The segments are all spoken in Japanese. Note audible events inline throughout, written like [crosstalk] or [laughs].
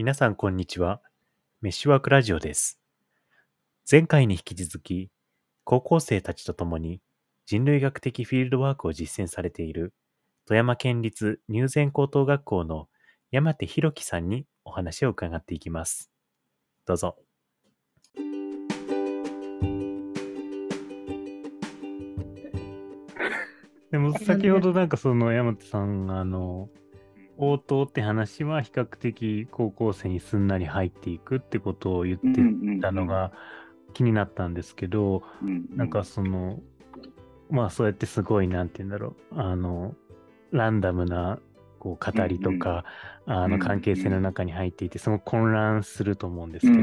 皆さんこんにちは。メッシュワークラジオです。前回に引き続き、高校生たちと共に人類学的フィールドワークを実践されている富山県立入善高等学校の山手博樹さんにお話を伺っていきます。どうぞ。でも [laughs] 先ほどなんかその山手さんがあの応答って話は比較的高校生にすんなり入っていくってことを言ってたのが気になったんですけど、なんかそのまあそうやってすごいなんて言うんだろうあのランダムなこう語りとか、あの関係性の中に入っていてすごく混乱すると思うんですけど、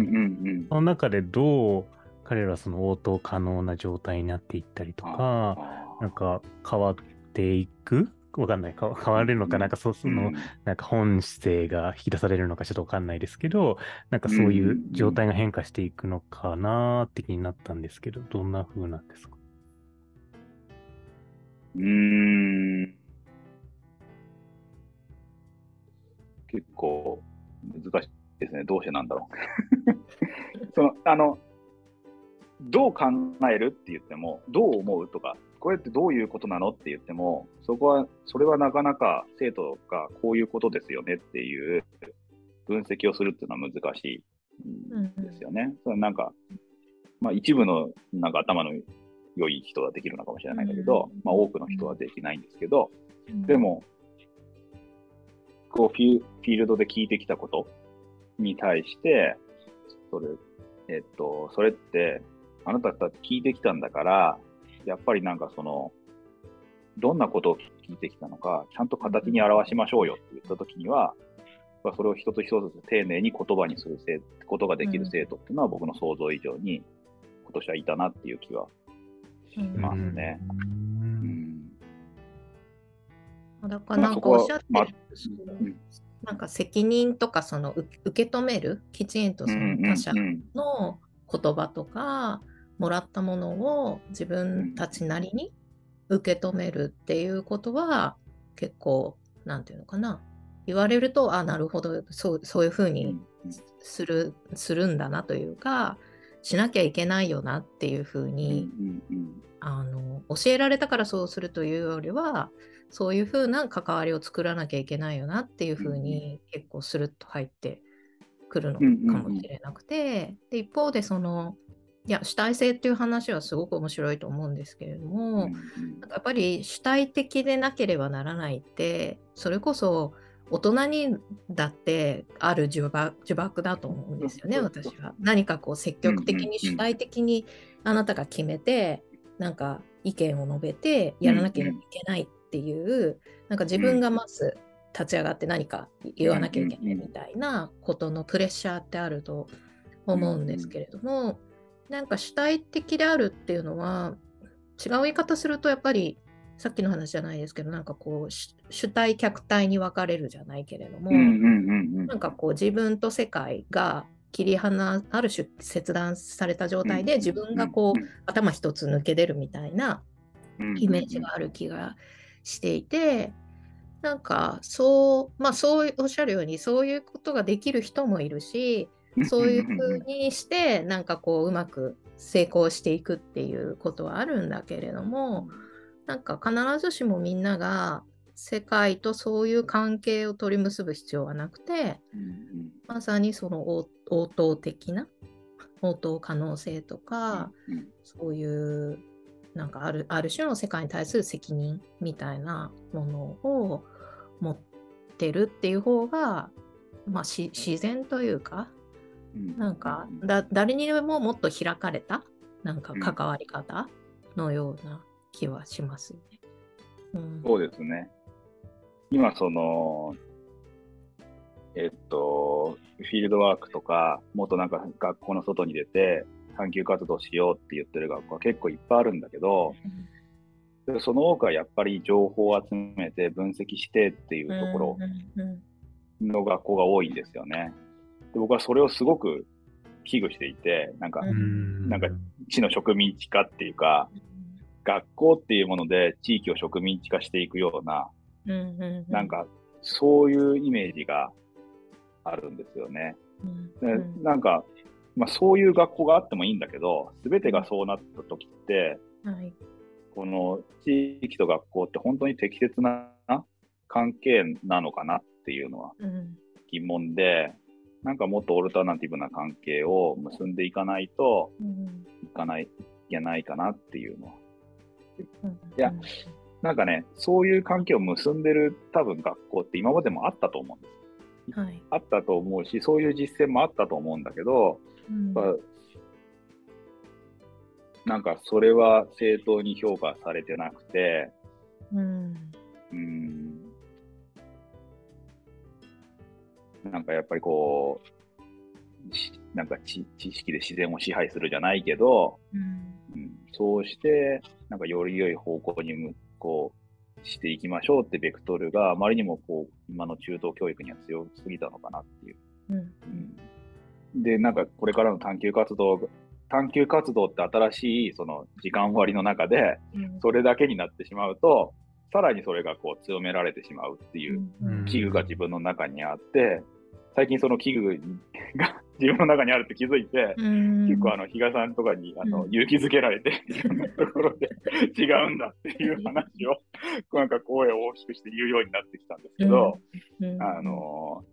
その中でどう彼らはその応答可能な状態になっていったりとか、なんか変わっていくわかんない。変わるのか、なんかそうするの、なんか本性が引き出されるのかちょっとわかんないですけど、なんかそういう状態が変化していくのかなって気になったんですけど、どんな風なんですか？うーん。結構難しいですね。どうしてなんだろう。[laughs] その、あの、どう考えるって言っても、どう思うとか、これってどういうことなのって言っても、そこは、それはなかなか生徒がこういうことですよねっていう分析をするっていうのは難しいんですよね。うんうん、それなんか、まあ一部のなんか頭の良い人はできるのかもしれないんだけど、うん、まあ多くの人はできないんですけど、うん、でも、こうフィフィールドで聞いてきたことに対して、それ、えっと、それって、あなたたち聞いてきたんだから、やっぱりなんかその、どんなことを聞いてきたのか、ちゃんと形に表しましょうよって言ったときには、それを一つ一つ丁寧に言葉にする生ことができる生徒っていうのは僕の想像以上に今年はいたなっていう気はしますね。うん。うん、だからなんかおっしゃってる、まあうん、なんか責任とかその受け止めるきちんとその他者の言葉とか、もらったものを自分たちなりに受け止めるっていうことは結構なんていうのかな。言われるとあなるほどそうそういうふうにするするんだなというかしなきゃいけないよなっていうふうに、あの教えられたからそうするというよりはそういうふうな関わりを作らなきゃいけないよなっていうふうに結構スルッと入ってくるのかもしれなくて、で一方でそのいや主体性っていう話はすごく面白いと思うんですけれども、うん、やっぱり主体的でなければならないってそれこそ大人にだってある呪縛呪縛だと思うんですよね、私は。何かこう積極的に主体的にあなたが決めて、なんか意見を述べてやらなきゃいけないっていう、なんか自分がまず立ち上がって何か言わなきゃいけないみたいなことのプレッシャーってあると思うんですけれども、なんか主体的であるっていうのは違う言い方するとやっぱりさっきの話じゃないですけどなんかこう主体客体に分かれるじゃないけれども、なんかこう自分と世界が切り離ある種切断された状態で自分がこう頭一つ抜け出るみたいなイメージがある気がしていてなんかそうまあそうおっしゃるようにそういうことができる人もいるしそういうふうにしてなんかこううまく成功していくっていうことはあるんだけれどもなんか必ずしもみんなが世界とそういう関係を取り結ぶ必要はなくて、まさにその応答的な応答可能性とか、そういうなんかあるある種の世界に対する責任みたいなものを持ってるっていう方が、まあ、自然というかなんかだ誰にでももっと開かれたなんか関わり方のような気はしますよね。うん、そうですね。今その、えっと、フィールドワークとか、もっとなんか学校の外に出て探究活動しようって言ってる学校は結構いっぱいあるんだけど、うん、その多くはやっぱり情報を集めて分析してっていうところの学校が多いんですよね。で僕はそれをすごく危惧していて、なんか、ん。なんか地の植民地化っていうか、学校っていうもので地域を植民地化していくような、なんかそういうイメージがあるんですよね。うん、でなんか、まあ、そういう学校があってもいいんだけど、すべてがそうなった時って、はい、この地域と学校って本当に適切な関係なのかなっていうのは疑問で、うん、なんかもっとオルタナティブな関係を結んでいかないといかない、いけないかなっていうの。は。うん、いや、なんかね、そういう関係を結んでる多分学校って今までもあったと思うんです。はい、あったと思うし、そういう実践もあったと思うんだけど、うん、なんかそれは正当に評価されてなくて、うん、うんなんかやっぱりこう、なんか知識で自然を支配するじゃないけど、うん、うん、そうして、なんかより良い方向に向こうしていきましょうってベクトルがあまりにもこう今の中等教育には強すぎたのかなっていう。うん、うん、で、なんかこれからの探究活動、探究活動って新しいその時間割の中で、それだけになってしまうと、さらにそれがこう強められてしまうっていう器具が自分の中にあって、最近その器具が自分の中にあるって気づいて、結構あの比嘉さんとかにあの勇気づけられて、いろんなところで違うんだっていう話をなんか声を大きくして言うようになってきたんですけど、あの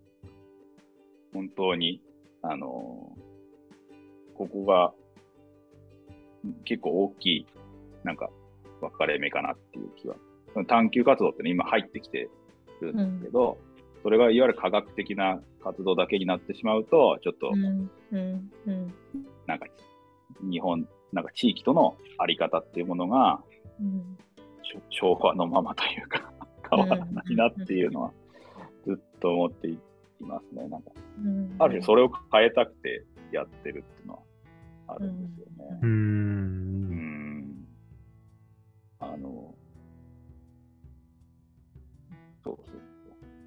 本当にあのここが結構大きいなんか分かれ目かなっていう気は。探究活動って、ね、今入ってきてるんですけど、うんそれがいわゆる科学的な活動だけになってしまうと、ちょっと、うんうんうん、なんか日本、なんか地域とのあり方っていうものが、うん、昭和のままというか [laughs] 変わらないなっていうのは、ずっと思っていますね。なんか、ある種それを変えたくてやってるっていうのはあるんですよね。うん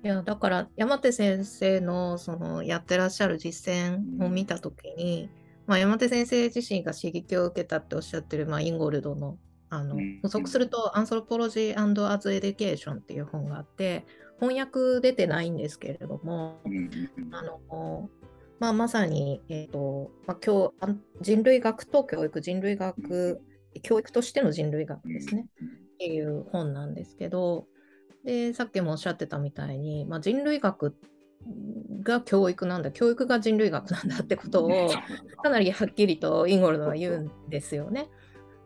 いやだから山手先生のそのやってらっしゃる実践を見た時に、まあ、山手先生自身が刺激を受けたっておっしゃってる、まあ、インゴルドのあの補足すると「 Anthropology and as Education」っていう本があって翻訳出てないんですけれども、あのまあ、まさに、えーとまあ、今日人類学と教育人類学教育としての人類学ですね。っていう本なんですけどで、さっきもおっしゃってたみたいに、まあ、人類学が教育なんだ、教育が人類学なんだってことを、[laughs] かなりはっきりとインゴルドは言うんですよね。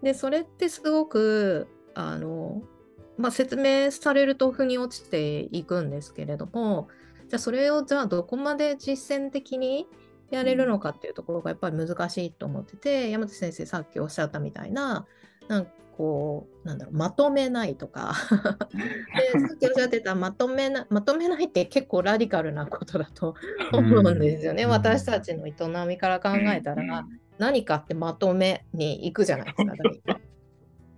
で、それってすごく、あの、まあ、説明されると腑に落ちていくんですけれども、じゃあそれをじゃあどこまで実践的にやれるのかっていうところがやっぱり難しいと思ってて、山手先生さっきおっしゃったみたいな、なんこうなんだろうまとめないとか。でさっきおっしゃってたまとめなまとめないって結構ラディカルなことだと思うんですよね、うん、私たちの営みから考えたら、何かってまとめに行くじゃないですか。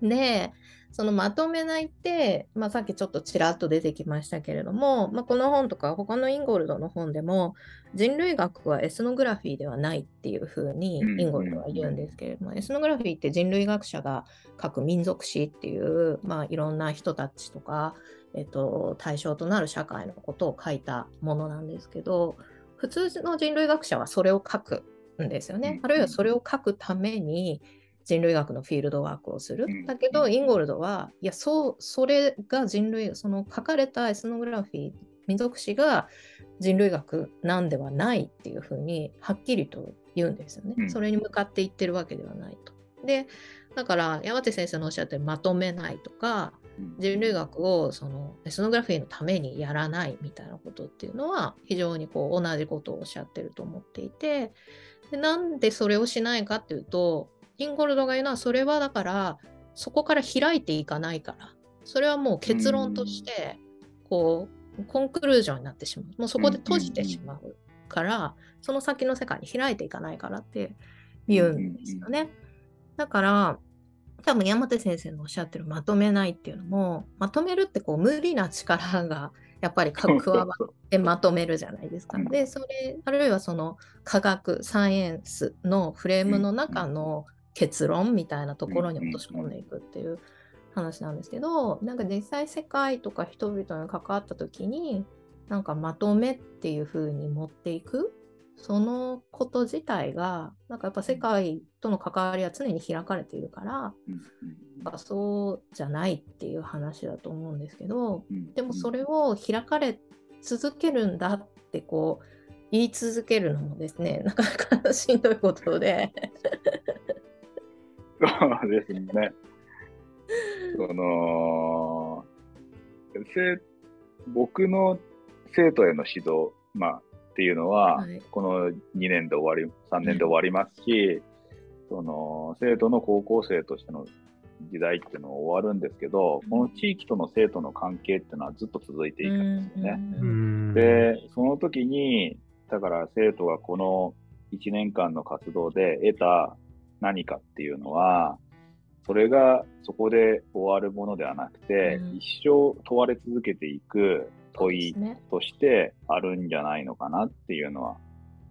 でそのまとめないって、まあ、さっきちょっとちらっと出てきましたけれども、まあ、この本とか他のインゴルドの本でも人類学はエスノグラフィーではないっていうふうにインゴルドは言うんですけれども、エスノグラフィーって人類学者が書く民族史っていう、まあ、いろんな人たちとか、えっと、対象となる社会のことを書いたものなんですけど普通の人類学者はそれを書くんですよね。あるいはそれを書くために人類学のフィールドワークをする。だけど、インゴルドは、いや、そう、それが人類、その書かれたエスノグラフィー、民族史が人類学なんではないっていうふうに、はっきりと言うんですよね。それに向かっていってるわけではないと。で、だから、山手先生のおっしゃってるまとめないとか、人類学をそのエスノグラフィーのためにやらないみたいなことっていうのは非常にこう同じことをおっしゃってると思っていてでなんでそれをしないかっていうとインゴルドが言うのはそれはだからそこから開いていかないから。それはもう結論としてこうコンクルージョンになってしまう。もうそこで閉じてしまうからその先の世界に開いていかないからって言うんですよね。だから多分山手先生のおっしゃってるまとめないっていうのもまとめるってこう無理な力がやっぱり加わって [laughs] まとめるじゃないですか。でそれあるいはその科学サイエンスのフレームの中の結論みたいなところに落とし込んでいくっていう話なんですけど、なんか実際世界とか人々に関わった時になんかまとめっていう風に持っていくそのこと自体がなんかやっぱ世界との関わりは常に開かれているから、うん、そうじゃないっていう話だと思うんですけど、うん、でもそれを開かれ続けるんだってこう言い続けるのもですね [laughs] なかなかしんどいことでそうですね。その僕の生徒への指導、まあ、っていうのは、はい、この2年で終わり、3年で終わりますし、その生徒の高校生としての時代っていうのは終わるんですけど、この地域との生徒の関係っていうのはずっと続いていくんですよね。で、その時に、だから生徒がこの1年間の活動で得た何かっていうのは、それがそこで終わるものではなくて、うん、一生問われ続けていく問いとしてあるんじゃないのかなっていうのは、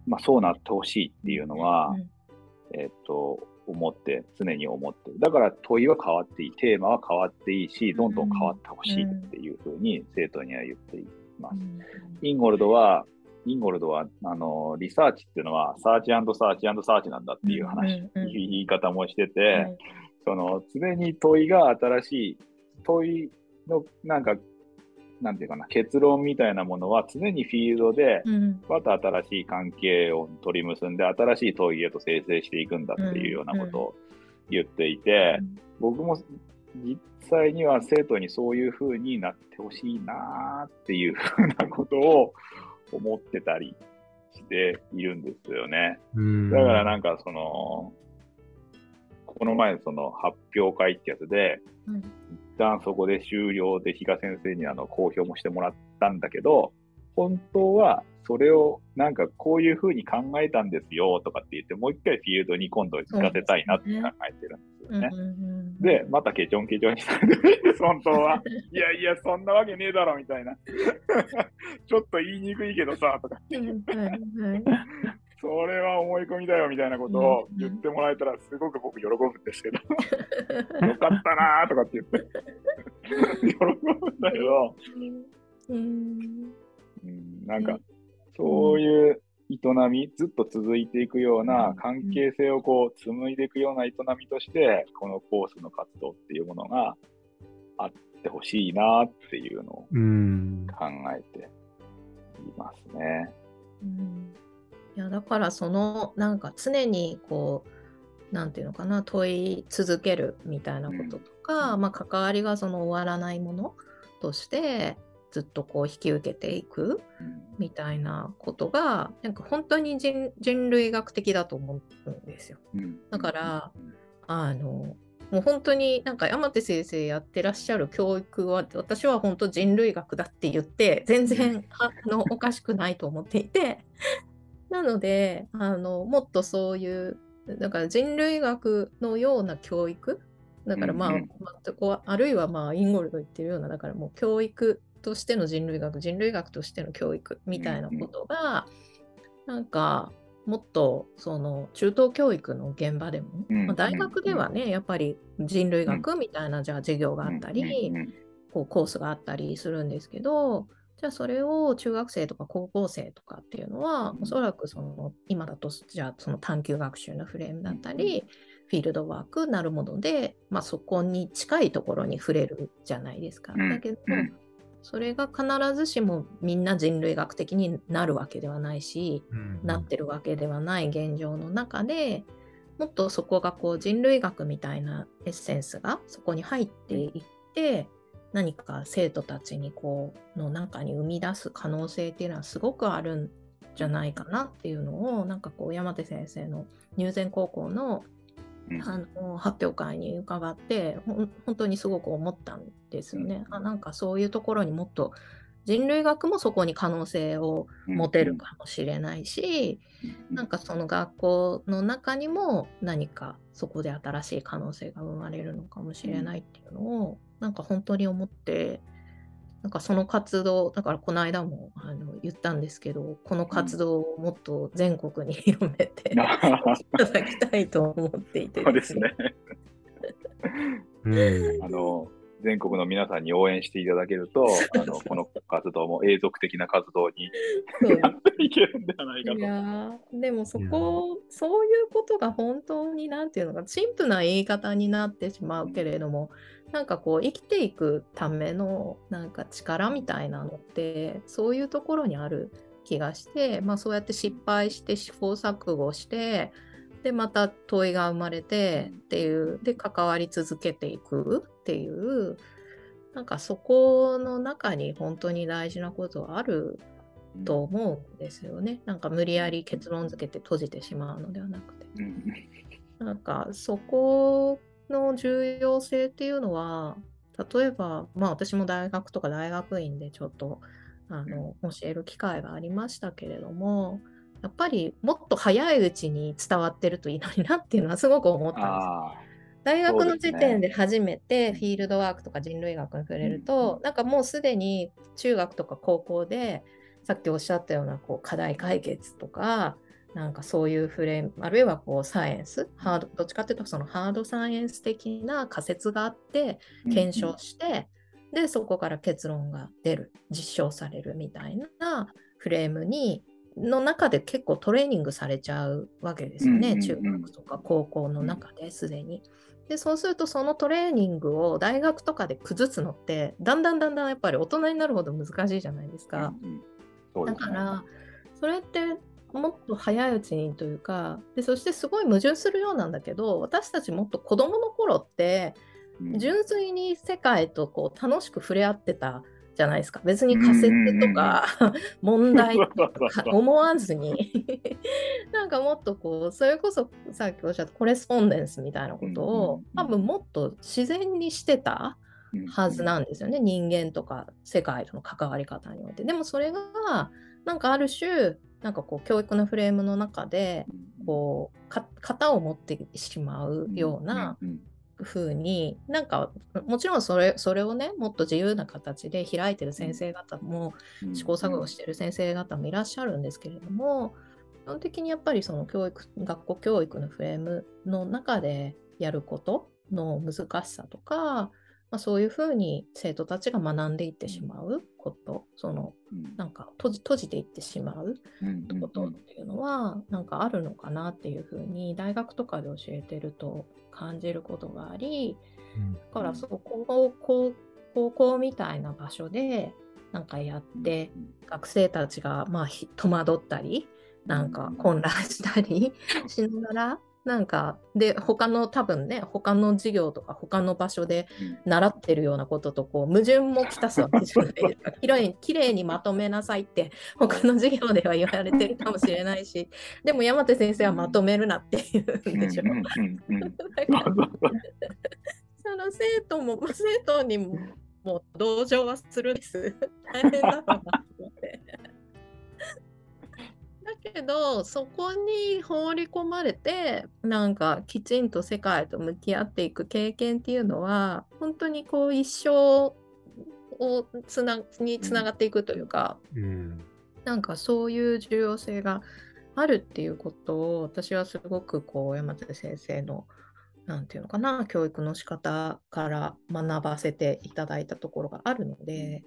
まあそうなってほしいっていうのは、うん、えっと、思って、常に思って。る。だから問いは変わっていい、テーマは変わっていいし、どんどん変わってほしいっていうふうに生徒には言っています。インゴルドはインゴルドは、あの、リサーチっていうのは、サーチサーチサーチなんだっていう話、うんうんうん、言い方もしてて、はい、その、常に問いが新しい、問いの、なんか、なんていうかな、結論みたいなものは常にフィールドで、また新しい関係を取り結んで、新しい問いへと生成していくんだっていうようなことを言っていて、僕も実際には生徒にそういうふうになってほしいなっていうふうなことを思ってたりしているんですよね。だからなんかその、この前その発表会ってやつで、うん、一旦そこで終了で比嘉先生にあの公表もしてもらったんだけど、本当はそれをなんかこういうふうに考えたんですよとかって言って、もう一回フィールドに今度聞かせたいなって考えてるんですよね。で、またケチョンケチョンにされて本当は。いやいや、そんなわけねえだろみたいな。[laughs] ちょっと言いにくいけどさ、とか。それは思い込みだよみたいなことを言ってもらえたらすごく僕喜ぶんですけど、よかったなーとかって言って。[laughs] 喜ぶんだけど、うん、なんかそういう営み、ずっと続いていくような関係性をこう紡いでいくような営みとして、このコースの活動っていうものがあってほしいなっていうのを考えていますね。うん。いやだからそのなんか常にこうなんていうのかな問い続けるみたいなこととか、うん、まあ、関わりがその終わらないものとしてずっとこう引き受けていくみたいなことがなんか本当に人類学的だと思うんですよ。だからあのもう本当になんか山手先生やってらっしゃる教育は私は本当人類学だって言って全然あのおかしくないと思っていてなのであのもっとそういうだから人類学のような教育だからまあ、うんうん、まあ、あるいはまあインゴルド言ってるようなだからもう教育としての人類学人類学としての教育みたいなことが、うん、なんかもっとその中等教育の現場でも、うん、まあ、大学ではねやっぱり人類学みたいなじゃあ授業があったり、こうコースがあったりするんですけどじゃあそれを中学生とか高校生とかっていうのは、おそらくその今だとじゃあその探究学習のフレームだったり、フィールドワークなるもので、まあ、そこに近いところに触れるじゃないですか。だけど、それが必ずしもみんな人類学的になるわけではないし、なってるわけではない現状の中でもっとそこがこう人類学みたいなエッセンスがそこに入っていって何か生徒たちにこうの中に生み出す可能性っていうのはすごくあるんじゃないかなっていうのをなんかこう山手先生の入善高校のあの発表会に伺って本当にすごく思ったんですよね。あなんかそういうところにもっと人類学もそこに可能性を持てるかもしれないし、なんかその学校の中にも何かそこで新しい可能性が生まれるのかもしれないっていうのをなんか本当に思ってなんかその活動だからこの間もあの言ったんですけどこの活動をもっと全国に [laughs] 広めて、いただきたいと思っていて、そうですね。うん、あの全国の皆さんに応援していただけると、[laughs] あのこの活動も永続的な活動になっていけるんではないかと。いやでもそこ、そういうことが本当になんていうのか、陳腐な言い方になってしまうけれども、なんかこう、生きていくためのなんか力みたいなのって、そういうところにある気がして、まあ、そうやって失敗して試行錯誤して、でまた問いが生まれてっていうで関わり続けていくっていう。なんかそこの中に本当に大事なことはあると思うんですよね。なんか無理やり結論付けて閉じてしまうのではなくて。なんかそこの重要性っていうのは例えばまあ私も大学とか大学院でちょっとあの教える機会がありましたけれどもやっぱりもっと早いうちに伝わってるといいのになっていうのはすごく思ったんです。大学の時点で初めてフィールドワークとか人類学に触れると、なんかもうすでに中学とか高校でさっきおっしゃったようなこう課題解決とかなんかそういうフレームあるいはこうサイエンスハードどっちかっていうとそのハードサイエンス的な仮説があって検証して、うん、でそこから結論が出る実証されるみたいなフレームにの中で結構トレーニングされちゃうわけですよね、中学とか高校の中ですでに。でそうするとそのトレーニングを大学とかで崩すのってだんだんだんだんやっぱり大人になるほど難しいじゃないですか。うんうん、だからそれってもっと早いうちにというかでそしてすごい矛盾するようなんだけど私たちもっと子どもの頃って純粋に世界とこう楽しく触れ合ってたじゃないですか。別にカセットとか [laughs] 問題とか [laughs] 思わずに [laughs] なんかもっとこう、それこそさっきおっしゃったコレスポンデンスみたいなことを多分もっと自然にしてたはずなんですよね。人間とか世界との関わり方において。でもそれがなんかある種なんかこう教育のフレームの中でこう型を持ってしまうような風になんかもちろんそれそれをねもっと自由な形で開いてる先生方も、試行錯誤してる先生方もいらっしゃるんですけれども基本的にやっぱりその教育学校教育のフレームの中でやることの難しさとかまあ、そういうふうに生徒たちが学んでいってしまうこと、そのなんか閉じ閉じていってしまうことっていうのはなんかあるのかなっていうふうに大学とかで教えてると感じることがあり、だからそこを高高校みたいな場所でなんかやって学生たちがまあ戸惑ったりなんか混乱したり [laughs] しながらなんかで他の多分ね他の授業とか他の場所で習ってるようなこととこう矛盾もきたすわけじゃないですかきれいきれいにまとめなさいって他の授業では言われてるかもしれないしでも山手先生はまとめるなって言うんでしょ。その生徒も生徒にも同情はするんです。[laughs] 大変だなと思って。けどそこに放り込まれてなんかきちんと世界と向き合っていく経験っていうのは本当にこう一生をつなにつながっていくというか、うん、なんかそういう重要性があるっていうことを私はすごくこう山手先生の何て言うのかな教育の仕方から学ばせていただいたところがあるので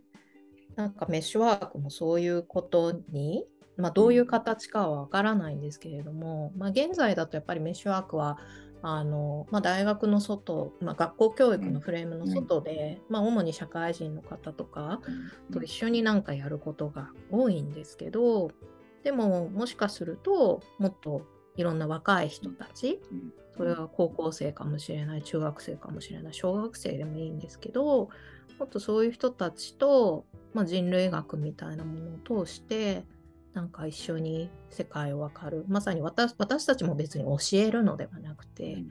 なんかメッシュワークもそういうことにまあ、どういう形かはわからないんですけれども、まあ、現在だとやっぱりメッシュワークはあの、まあ、大学の外、まあ、学校教育のフレームの外で、まあ、主に社会人の方とかと一緒になんかやることが多いんですけどでももしかするともっといろんな若い人たちそれは高校生かもしれない中学生かもしれない小学生でもいいんですけどもっとそういう人たちと、まあ、人類学みたいなものを通してなんか一緒に世界を分かる。まさに私私たちも別に教えるのではなくて、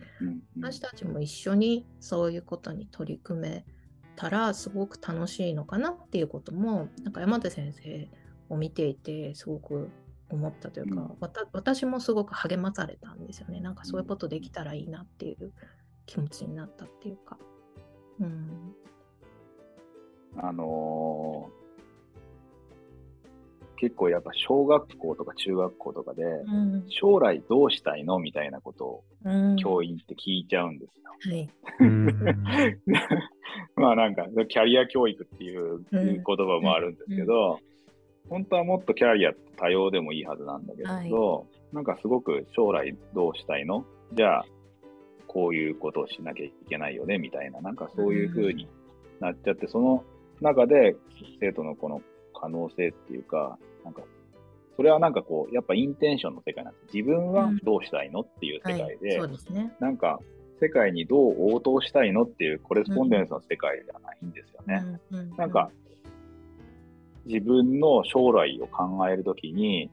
私たちも一緒にそういうことに取り組めたらすごく楽しいのかなっていうこともなんか山手先生を見ていてすごく思ったというか、うん、私もすごく励まされたんですよね。なんかそういうことできたらいいなっていう気持ちになったっていうか。うん、あのー結構やっぱ小学校とか中学校とかで、将来どうしたいのみたいなことを教員って聞いちゃうんですよ。はい、[laughs] まあなんかキャリア教育っていう言葉もあるんですけど、本当はもっとキャリア多様でもいいはずなんだけど、はい、なんかすごく将来どうしたいの？じゃあこういうことをしなきゃいけないよねみたいな、なんかそういう風になっちゃって、その中で生徒のこの可能性っていうか、なんか、それはなんかこう、やっぱインテンションの世界なんです。自分はどうしたいのっていう世界で、そうですね。なんか、世界にどう応答したいのっていうコレスポンデンスの世界ではないんですよね。なんか、自分の将来を考えるときに、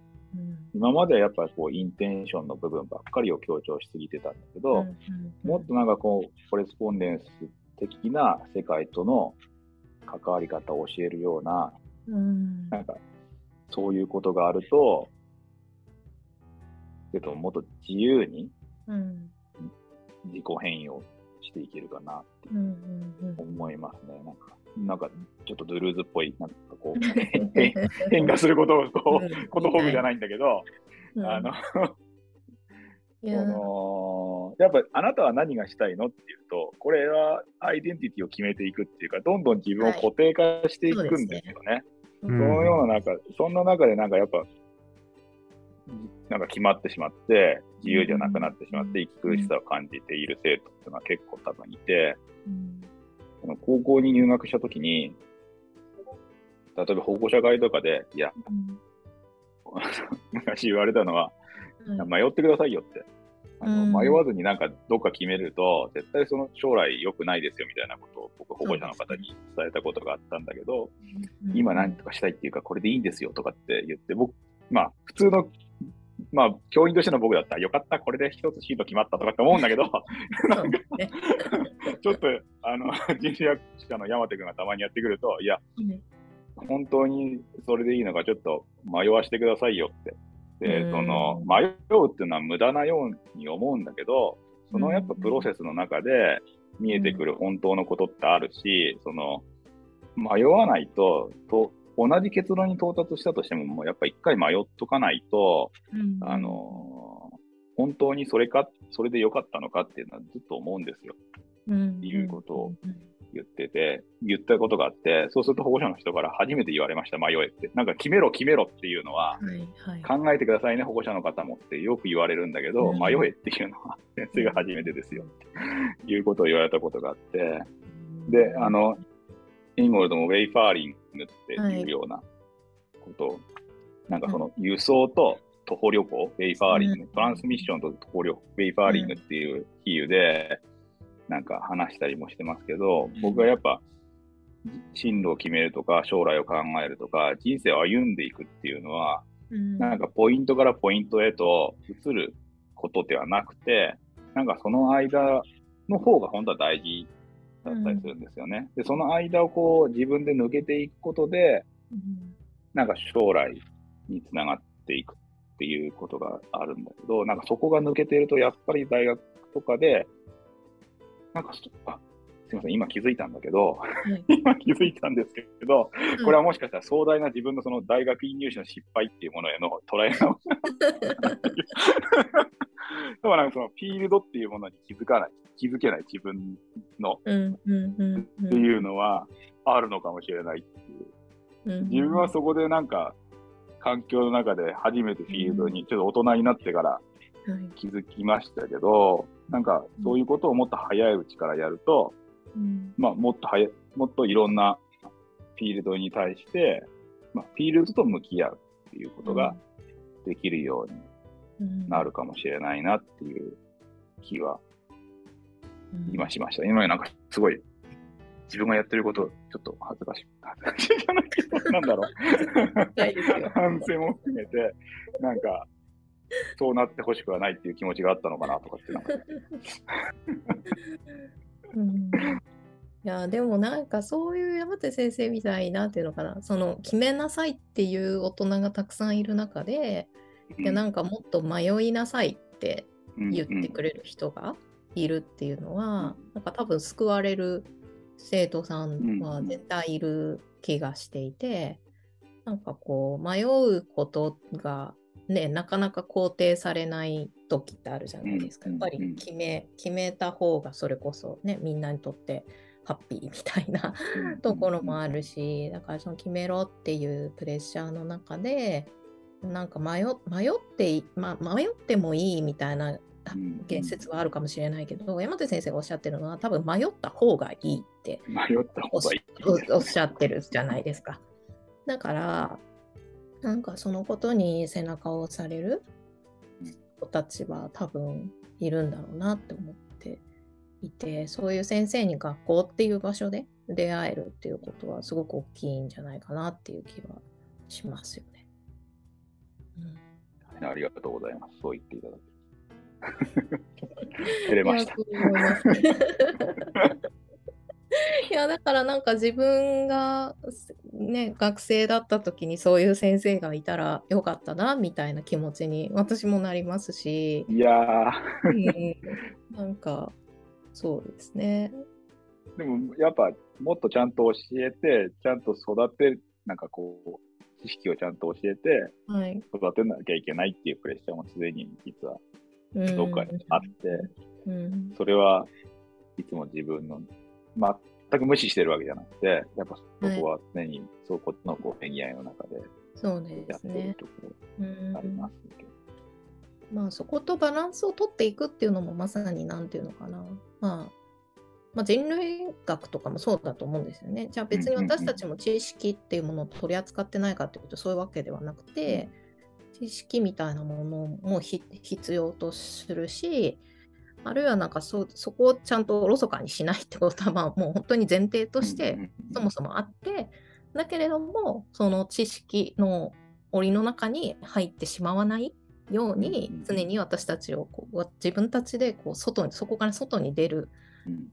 今まではやっぱりこうインテンションの部分ばっかりを強調しすぎてたんだけど、もっとなんかこう、コレスポンデンス的な世界との関わり方を教えるような、なんかそういうことがあると、えっと、もっと自由に自己変容していけるかなって思いますね。なんかなんかちょっとドゥルーズっぽい、なんかこう、[laughs] 変化することをこう、言葉じゃないんだけど、あのそのやっぱあなたは何がしたいのっていうと、これはアイデンティティを決めていくっていうか、どんどん自分を固定化していくんですよね。はい、そねそのような中、そんな中でなんかやっぱ、なんか決まってしまって、自由じゃなくなってしまって、息苦しさを感じている生徒っていうのは結構多分いて、うん、高校に入学したときに、例えば保護者会とかで、いや、うん、[laughs] 昔言われたのは、迷ってくださいよって。あの迷わずになんかどっか決めると、絶対その将来良くないですよみたいなことを僕保護者の方に伝えたことがあったんだけど、今何とかしたいっていうかこれでいいんですよとかって言って、僕、まあ普通の、まあ教員としての僕だったらよかった、これで一つシート決まったとかって思うんだけど、なんかちょっとあの人事学者の山手君がたまにやってくると、いや、本当にそれでいいのかちょっと迷わせてくださいよってで、その迷うっていうのは無駄なように思うんだけど、そのやっぱプロセスの中で見えてくる本当のことってあるし、その迷わないとと同じ結論に到達したとしても、もうやっぱ一回迷っとかないと、あの本当にそれか、それで良かったのかっていうのはずっと思うんですよ。っていうことを言ってて、言ったことがあって、そうすると保護者の人から初めて言われました、迷えって。なんか決めろ、決めろっていうのは、考えてくださいね、保護者の方もってよく言われるんだけど、迷えっていうのは先生が初めてですよっていうことを言われたことがあって、で、あの、インゴルドもウェイファーリングっていうようなことを、なんかその輸送と徒歩旅行、ウェイファーリング、トランスミッションと徒歩旅行、ウェイファーリングっていう比喩で、なんか話したりもしてますけど、僕はやっぱ、進路を決めるとか、将来を考えるとか、人生を歩んでいくっていうのは、うん、なんかポイントからポイントへと移ることではなくて、なんかその間の方が本当は大事だったりするんですよね。うん、で、その間をこう自分で抜けていくことで、うん、なんか将来につながっていくっていうことがあるんだけど、なんかそこが抜けていると、やっぱり大学とかで、なんかあすみません、今気づいたんだけど、はい、[laughs] 今気づいたんですけど、これはもしかしたら壮大な自分のその大学院入試の失敗っていうものへの捉え直し。[laughs] でもなんかそのフィールドっていうものに気づかない、気づけない自分の、っていうのはあるのかもしれないっていう。自分はそこでなんか環境の中で初めてフィールドにちょっと大人になってから気づきましたけど、なんかそういうことをもっと早いうちからやると、うん、まあもっと早もっといろんなフィールドに対して、まあ、フィールドと向き合うっていうことができるようになるかもしれないなっていう気は今しました。今なんかすごい自分がやってること、ちょっと恥ずかしい。恥ずかしいじゃないけど、なんだろう。[laughs] 反省も含めて、なんか、そうなってほしくはないっていう気持ちがあったのかなとかってなんか。うん、いやでもなんかそういう山手先生みたいなっていうのかな。その決めなさいっていう大人がたくさんいる中で、うん、いやなんかもっと迷いなさいって言ってくれる人がいるっていうのは、うん、なんか多分救われる生徒さんは絶対いる気がしていて、なんかこう迷うことがねなかなか肯定されない時ってあるじゃないですか。やっぱり決め決めた方がそれこそねみんなにとってハッピーみたいなところもあるしだからその決めろっていうプレッシャーの中でなんか迷迷って、ま迷ってもいいみたいな言説はあるかもしれないけど、山手先生がおっしゃってるのは多分迷った方がいいって迷った方がいいおっしゃってるじゃないですか。だからなんかそのことに背中を押される子たちは多分いるんだろうなって思っていてそういう先生に学校っていう場所で出会えるっていうことはすごく大きいんじゃないかなっていう気はしますよね。うん、ありがとうございます。そう言っていただき [laughs] 照れました。[laughs] いやだからなんか自分がね学生だった時にそういう先生がいたらよかったなみたいな気持ちに私もなりますし。いやー、うん、なんかそうですね。でもやっぱもっとちゃんと教えてちゃんと育てなんかこう知識をちゃんと教えて、はい、育てなきゃいけないっていうプレッシャーもすでに実はどっかにあって、うん、それはいつも自分の、全く無視してるわけじゃなくて、やっぱそこは常に、そこのこう、恋愛の中でやってるところありますけど。まあそことバランスを取っていくっていうのもまさに何て言うのかな。まあまあ、人類学とかもそうだと思うんですよね。じゃあ別に私たちも知識っていうものを取り扱ってないかっていうとそういうわけではなくて、知識みたいなものも必要とするし、あるいはなんかそそこをちゃんとおろそかにしないってことは、[laughs] まあ、もう本当に前提としてそもそもあって、だけれども、その知識の檻の中に入ってしまわないように、常に私たちをこう自分たちでこう外にそこから外に出る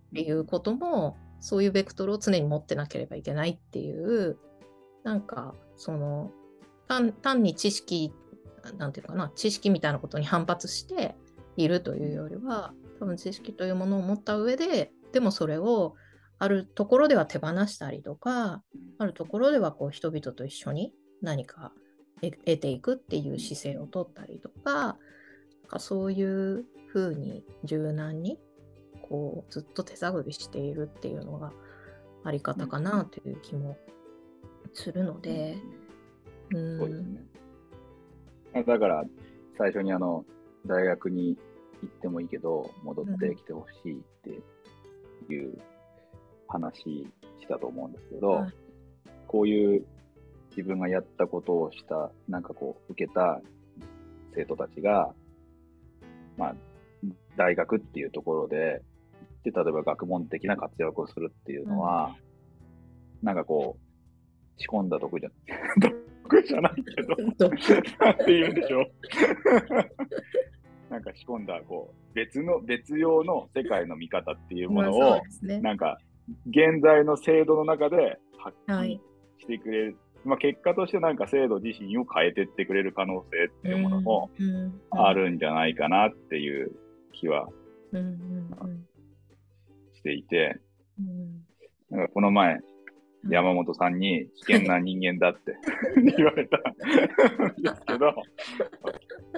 っていうことも、そういうベクトルを常に持ってなければいけないっていう、なんかその単単に知識なんていうかな、知識みたいなことに反発しているというよりは、多分知識というものを持った上で、でもそれをあるところでは手放したりとか、あるところではこう人々と一緒に何か得ていくっていう姿勢をとったりとか、かそういうふうに柔軟にこうずっと手探りしているっていうのがあり方かなという気もするので、うん、そうですね。だから、最初にあの、大学に行ってもいいけど、戻ってきてほしいっていう話したと思うんですけど、こういう自分がやったことをした、なんかこう、受けた生徒たちが、まあ、大学っていうところで、で例えば学問的な活躍をするっていうのは、うん、なんかこう、仕込んだ得じゃ、[laughs] 僕じゃないけど、[laughs] なんて言うんでしょう。なんか仕込んだこう別の別用の世界の見方っていうものを、ね、なんか現在の制度の中で発揮してくれる、はい、まあ、結果としてなんか制度自身を変えてってくれる可能性っていうものもあるんじゃないかなっていう気はしていて、なんかこの前山本さんに危険な人間だって [laughs] 言われたんですけど、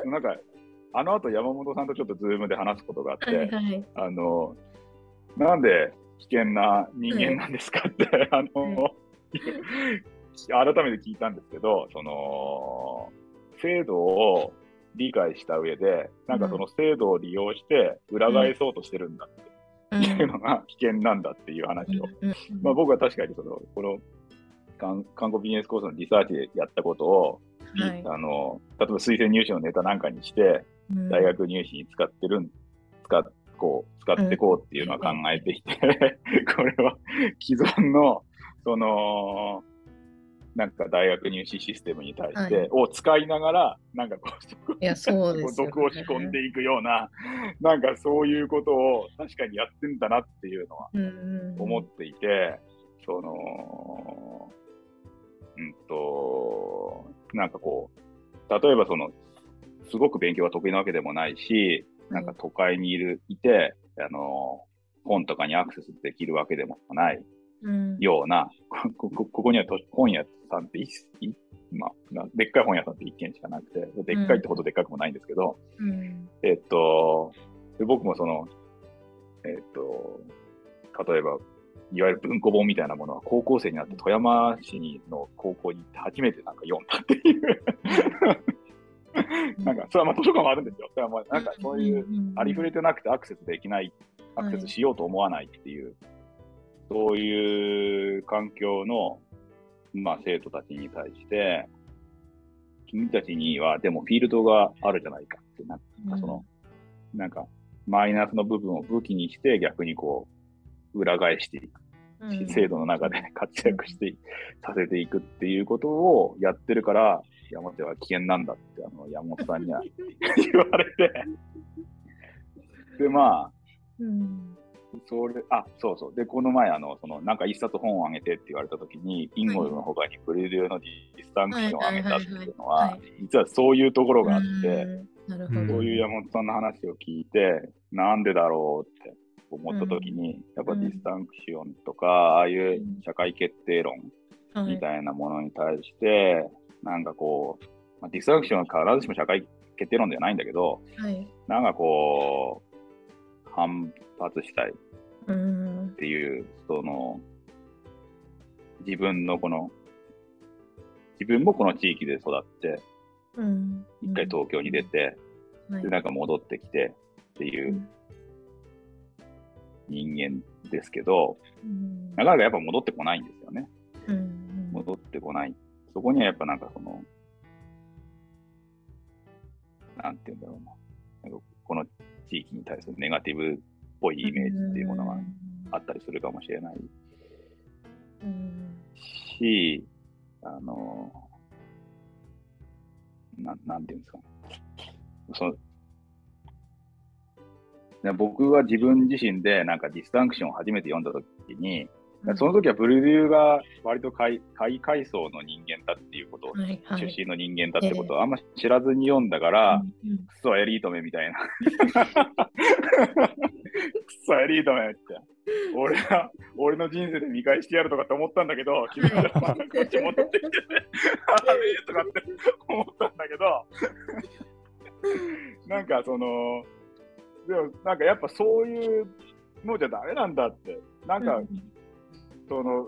なんか、あの後山本さんとちょっとズームで話すことがあって、はいはい、あの、なんで危険な人間なんですかって、はい、[laughs] あの、はい、改めて聞いたんですけど、その、制度を理解した上で、なんかその制度を利用して裏返そうとしてるんだっていうのが危険なんだっていう話を、まあ、僕は確かにそのこの韓国ビジネスコースのリサーチでやったことを、はい、あの例えば推薦入試のネタなんかにして、大学入試に使ってる使こう使ってこうっていうのは考えていて、[laughs] これは既存のそのなんか大学入試システムに対して、はい、を使いながら、なんかこう、いやそうです、ね、毒を仕込んでいくような、なんかそういうことを確かにやってんだなっていうのは思っていて、その、うんと、なんかこう、例えばその、すごく勉強が得意なわけでもないし、なんか都会にいる、いて、あの、本とかにアクセスできるわけでもないような、ここここには本屋さんってまあ、でっかい本屋さんって1軒しかなくて、でっかいってほどでっかくもないんですけど、うん、えっと、で僕もその、えっと、例えば、いわゆる文庫本みたいなものは高校生になって富山市の高校に行って初めてなんか読んだっていう [laughs] なんか、それはまあ図書館もあるんですよ。それはまあなんかそういうありふれてなくてアクセスできない、アクセスしようと思わないっていう、そういう環境の、まあ、生徒たちに対して、君たちにはでもフィールドがあるじゃないかって、なん。かその、うん、なんかマイナスの部分を武器にして逆にこう、裏返していく。うん、制度の中で活躍してさせていくっていうことをやってるから、山手は危険なんだって、あの、山本さんには [laughs] 言われて。で、まあ、うん、それ、あ、そうそう。で、この前、あの、その、なんか一冊本をあげてって言われたときに、インゴルドの他にブルデューのディスタンクションをあげたっていうのは、実はそういうところがあって、そういう山本さんの話を聞いて、なんでだろうって思ったときに、やっぱディスタンクションとか、ああいう社会決定論みたいなものに対して、なんかこう、まあ、ディスタンクションは必ずしも社会決定論ではないんだけど、なんかこう、反発したいっていう、その、自分のこの、自分もこの地域で育って、一回東京に出て、で、なんか戻ってきてっていう人間ですけど、なかなかやっぱ戻ってこないんですよね。そこにはやっぱなんかその、なんて言うんだろうな。なんかこの地域に対するネガティブっぽいイメージっていうものがあったりするかもしれないし、あの、ななんていうんですか、その僕は自分自身でなんかディスタンクションを初めて読んだときに、その時はブルデューが割と下位階層の人間だっていうことを、はいはい、出身の人間だってことをあんま知らずに読んだから、えー、クソエリートめみたいな。[laughs] クソエリートめって。俺は、俺の人生で見返してやるとかって思ったんだけど、君がこっち戻ってきてて、あれとかって思ったんだけど、なんかその、でもなんかやっぱそういうのじゃダメなんだって。なんか、その、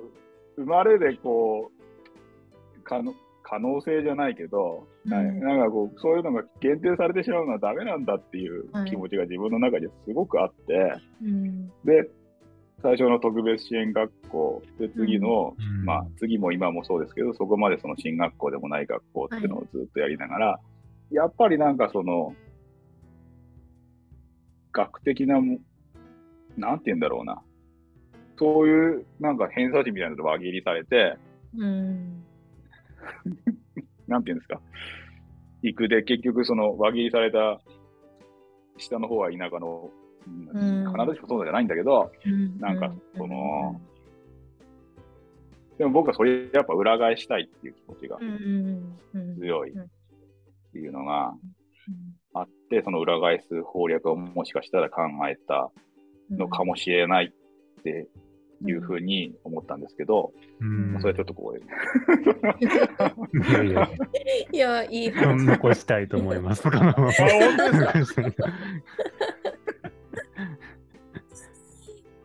生まれでこう、可能可能性じゃないけど、うん、なんかこう、そういうのが限定されてしまうのはダメなんだっていう気持ちが自分の中ですごくあって、うん、で、最初の特別支援学校で次の、うん、まあ次も今もそうですけどそこまでその進学校でもない学校っていうのをずっとやりながら、はい、やっぱりなんかその学的ななんて言うんだろうなそういうなんか偏差値みたいなのと輪切りされて、うん、なんていうんですか、行くで結局その輪切りされた下の方は田舎の、うん、必ずしもそうじゃないんだけど、うん、なんかその、でも僕はそれやっぱ裏返したいっていう気持ちが強いっていうのがあって、その裏返す攻略をもしかしたら考えたのかもしれないっていうふうに思ったんですけど、うん、それはちょっとこう。いやいや、いや、いい話。残したいと思います。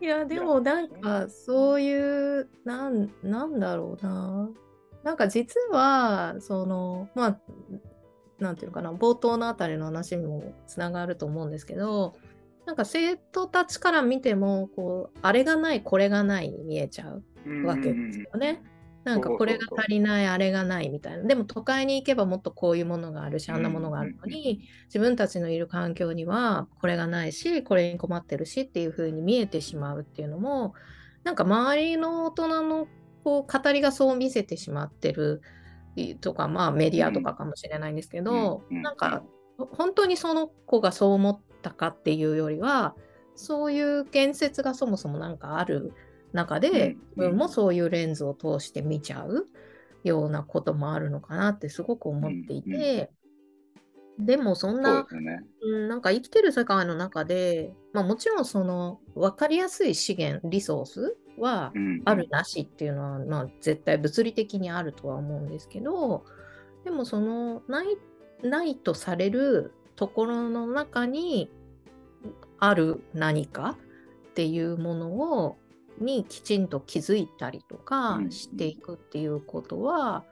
いや、でもなんかそういう、なん、なんだろうな。なんか実は、その、まあ、なんていうかな、冒頭のあたりの話にもつながると思うんですけど、なんか生徒たちから見てもこうあれがないこれがないに見えちゃうわけですよね。なんかこれが足りないあれがないみたいな。でも都会に行けばもっとこういうものがあるしあんなものがあるのに自分たちのいる環境にはこれがないしこれに困ってるしっていう風に見えてしまうっていうのもなんか周りの大人のこう語りがそう見せてしまってるとかまあメディアとかかもしれないんですけど、なんか本当にその子がそう思ったかっていうよりはそういう建設がそもそも何かある中で自分もそういうレンズを通して見ちゃうようなこともあるのかなってすごく思っていて、でもそんなう、ね、うん、なんか生きてる世界の中で、まあ、もちろんその分かりやすい資源リソースはあるなしっていうのは、まあ、絶対物理的にあるとは思うんですけどでもそのないないとされるところの中にある何かっていうものをにきちんと気づいたりとかしていくっていうことは、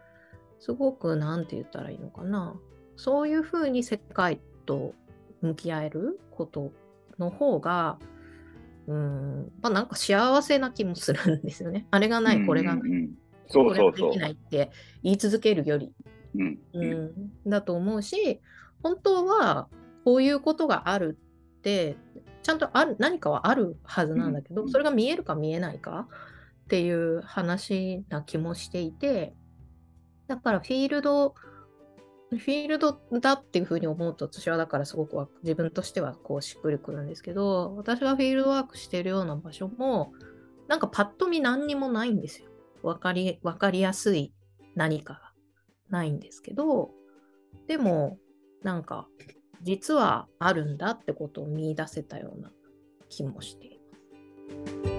すごく何て言ったらいいのかなそういうふうに世界と向き合えることの方がうんまあなんか幸せな気もするんですよね。[laughs] あれがない、これがない。うんうんうん、そうそうそう。できないって言い続けるより。うん、うん、だと思うし、本当はこういうことがあるって、ちゃんとある何かはあるはずなんだけど、それが見えるか見えないかっていう話な気もしていて、だからフィールドフィールドだっていうふうに思うと私はだからすごく自分としてはこうしっくりくるんですけど私がフィールドワークしてるような場所もなんかパッと見何にもないんですよ。分かり分かりやすい何かがないんですけどでもなんか実はあるんだってことを見いだせたような気もしています。